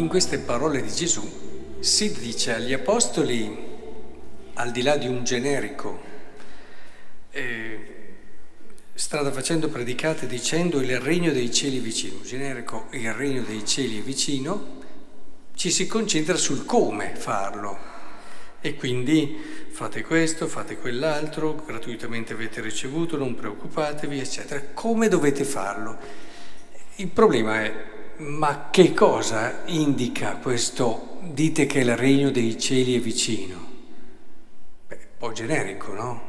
In queste parole di Gesù si dice agli apostoli, al di là di un generico, eh, strada facendo predicate dicendo il regno dei cieli è vicino, generico il regno dei cieli è vicino, ci si concentra sul come farlo. E quindi fate questo, fate quell'altro, gratuitamente avete ricevuto, non preoccupatevi, eccetera. Come dovete farlo? Il problema è ma che cosa indica questo dite che il regno dei cieli è vicino? Beh, un po' generico, no?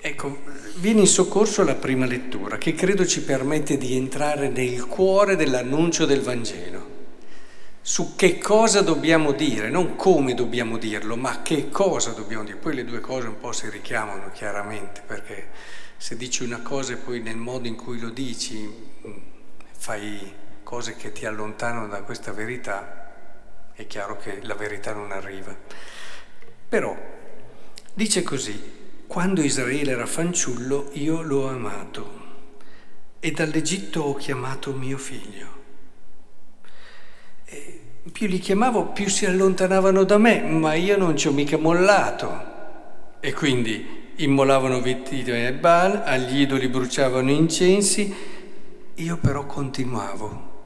Ecco, viene in soccorso la prima lettura, che credo ci permette di entrare nel cuore dell'annuncio del Vangelo. Su che cosa dobbiamo dire, non come dobbiamo dirlo, ma che cosa dobbiamo dire. Poi le due cose un po' si richiamano chiaramente, perché se dici una cosa e poi nel modo in cui lo dici fai cose che ti allontanano da questa verità, è chiaro che la verità non arriva. Però dice così, quando Israele era fanciullo io l'ho amato e dall'Egitto ho chiamato mio figlio. E più li chiamavo, più si allontanavano da me, ma io non ci ho mica mollato. E quindi immolavano vittime a Baal, agli idoli bruciavano incensi, io però continuavo.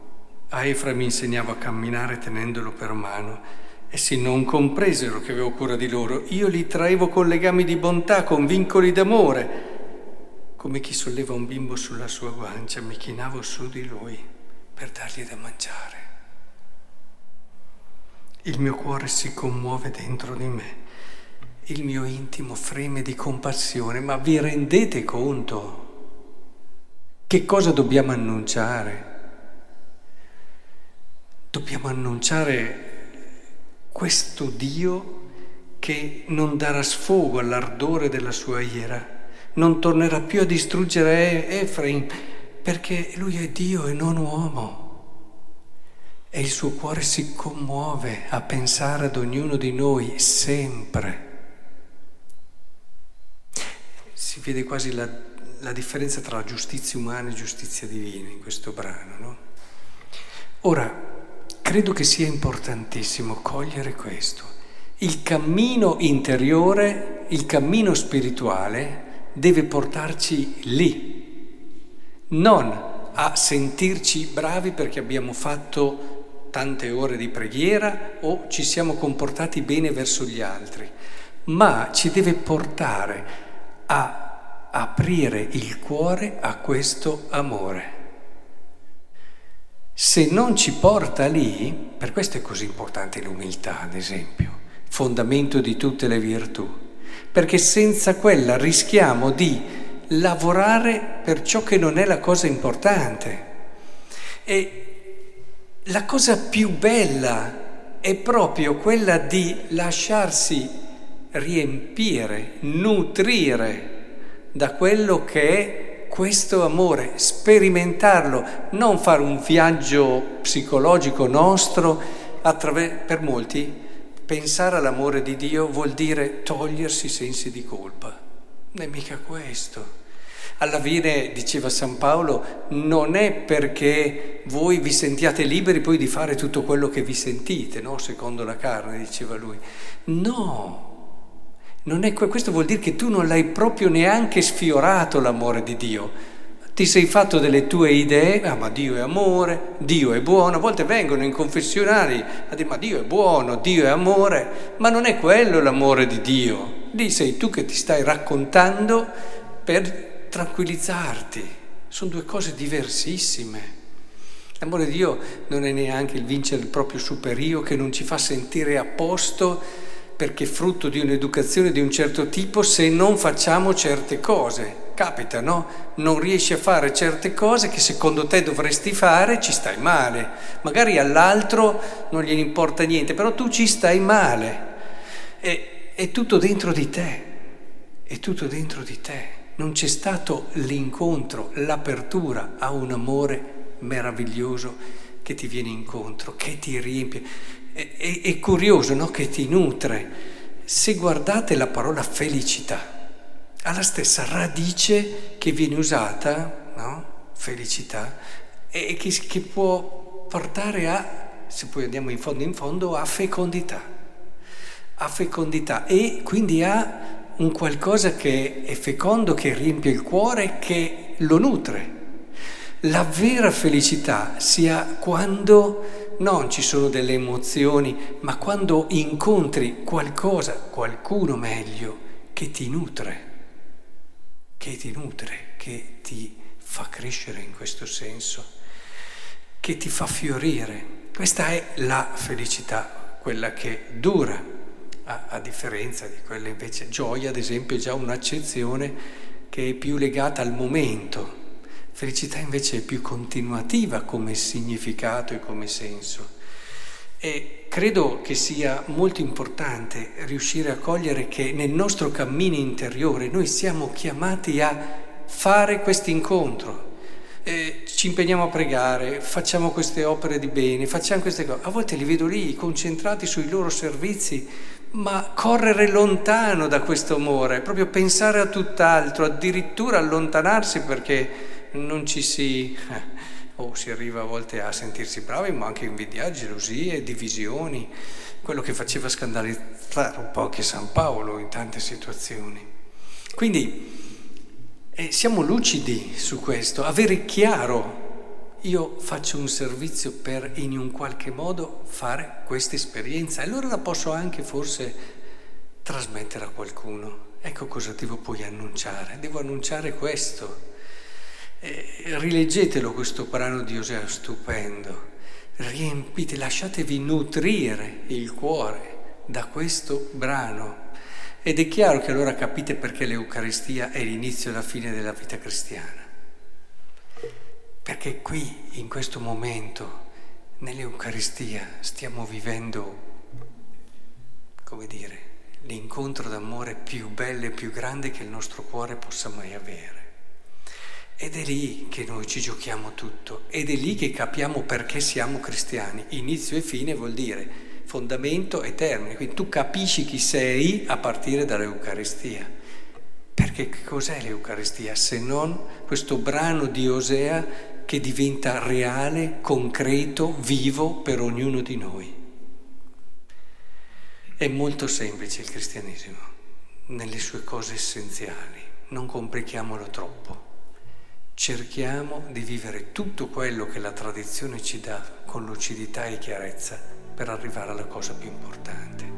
A Efra mi insegnavo a camminare tenendolo per mano. Essi non compresero che avevo cura di loro. Io li traevo con legami di bontà, con vincoli d'amore. Come chi solleva un bimbo sulla sua guancia, mi chinavo su di lui per dargli da mangiare. Il mio cuore si commuove dentro di me, il mio intimo freme di compassione, ma vi rendete conto? Che cosa dobbiamo annunciare? Dobbiamo annunciare questo Dio che non darà sfogo all'ardore della sua ira, non tornerà più a distruggere Efraim, perché lui è Dio e non uomo. E il suo cuore si commuove a pensare ad ognuno di noi sempre. Si vede quasi la la differenza tra giustizia umana e giustizia divina in questo brano. No? Ora, credo che sia importantissimo cogliere questo. Il cammino interiore, il cammino spirituale deve portarci lì, non a sentirci bravi perché abbiamo fatto tante ore di preghiera o ci siamo comportati bene verso gli altri, ma ci deve portare a aprire il cuore a questo amore. Se non ci porta lì, per questo è così importante l'umiltà, ad esempio, fondamento di tutte le virtù, perché senza quella rischiamo di lavorare per ciò che non è la cosa importante. E la cosa più bella è proprio quella di lasciarsi riempire, nutrire da quello che è questo amore, sperimentarlo, non fare un viaggio psicologico nostro, attraver- per molti pensare all'amore di Dio vuol dire togliersi i sensi di colpa. Non è mica questo. Alla fine, diceva San Paolo, non è perché voi vi sentiate liberi poi di fare tutto quello che vi sentite, no? secondo la carne, diceva lui. No, è, questo vuol dire che tu non l'hai proprio neanche sfiorato l'amore di Dio. Ti sei fatto delle tue idee, ah, ma Dio è amore, Dio è buono. A volte vengono in confessionali a dire ma Dio è buono, Dio è amore, ma non è quello l'amore di Dio. Lì sei tu che ti stai raccontando per tranquillizzarti. Sono due cose diversissime. L'amore di Dio non è neanche il vincere il proprio superio che non ci fa sentire a posto perché frutto di un'educazione di un certo tipo se non facciamo certe cose. Capita, no? Non riesci a fare certe cose che secondo te dovresti fare, ci stai male. Magari all'altro non gliene importa niente, però tu ci stai male. È, è tutto dentro di te, è tutto dentro di te. Non c'è stato l'incontro, l'apertura a un amore meraviglioso che ti viene incontro, che ti riempie è, è, curioso no? che ti nutre. Se guardate la parola felicità, ha la stessa radice che viene usata, no? felicità, e che, che può portare a se poi andiamo in fondo in fondo, a fecondità. A fecondità e quindi ha un qualcosa che è fecondo, che riempie il cuore, che lo nutre. La vera felicità sia quando non ci sono delle emozioni, ma quando incontri qualcosa, qualcuno meglio, che ti nutre, che ti nutre, che ti fa crescere in questo senso, che ti fa fiorire. Questa è la felicità, quella che dura, a, a differenza di quella invece. Gioia, ad esempio, è già un'accezione che è più legata al momento. Felicità invece è più continuativa come significato e come senso. E credo che sia molto importante riuscire a cogliere che nel nostro cammino interiore noi siamo chiamati a fare questo incontro. Eh, ci impegniamo a pregare, facciamo queste opere di bene, facciamo queste cose. A volte li vedo lì concentrati sui loro servizi, ma correre lontano da questo amore, proprio pensare a tutt'altro, addirittura allontanarsi perché non ci si o si arriva a volte a sentirsi bravi, ma anche invidia, gelosie, divisioni, quello che faceva scandalizzare un po' anche San Paolo in tante situazioni. Quindi eh, siamo lucidi su questo, avere chiaro, io faccio un servizio per in un qualche modo fare questa esperienza, e allora la posso anche forse trasmettere a qualcuno. Ecco cosa devo poi annunciare, devo annunciare questo eh, rileggetelo questo brano di Osea stupendo, riempite, lasciatevi nutrire il cuore da questo brano. Ed è chiaro che allora capite perché l'Eucaristia è l'inizio e la fine della vita cristiana. Perché qui, in questo momento, nell'Eucaristia, stiamo vivendo, come dire, l'incontro d'amore più bello e più grande che il nostro cuore possa mai avere. Ed è lì che noi ci giochiamo tutto, ed è lì che capiamo perché siamo cristiani. Inizio e fine vuol dire fondamento e termine, quindi tu capisci chi sei a partire dall'Eucaristia. Perché cos'è l'Eucaristia se non questo brano di Osea che diventa reale, concreto, vivo per ognuno di noi? È molto semplice il cristianesimo, nelle sue cose essenziali, non complichiamolo troppo cerchiamo di vivere tutto quello che la tradizione ci dà con lucidità e chiarezza per arrivare alla cosa più importante.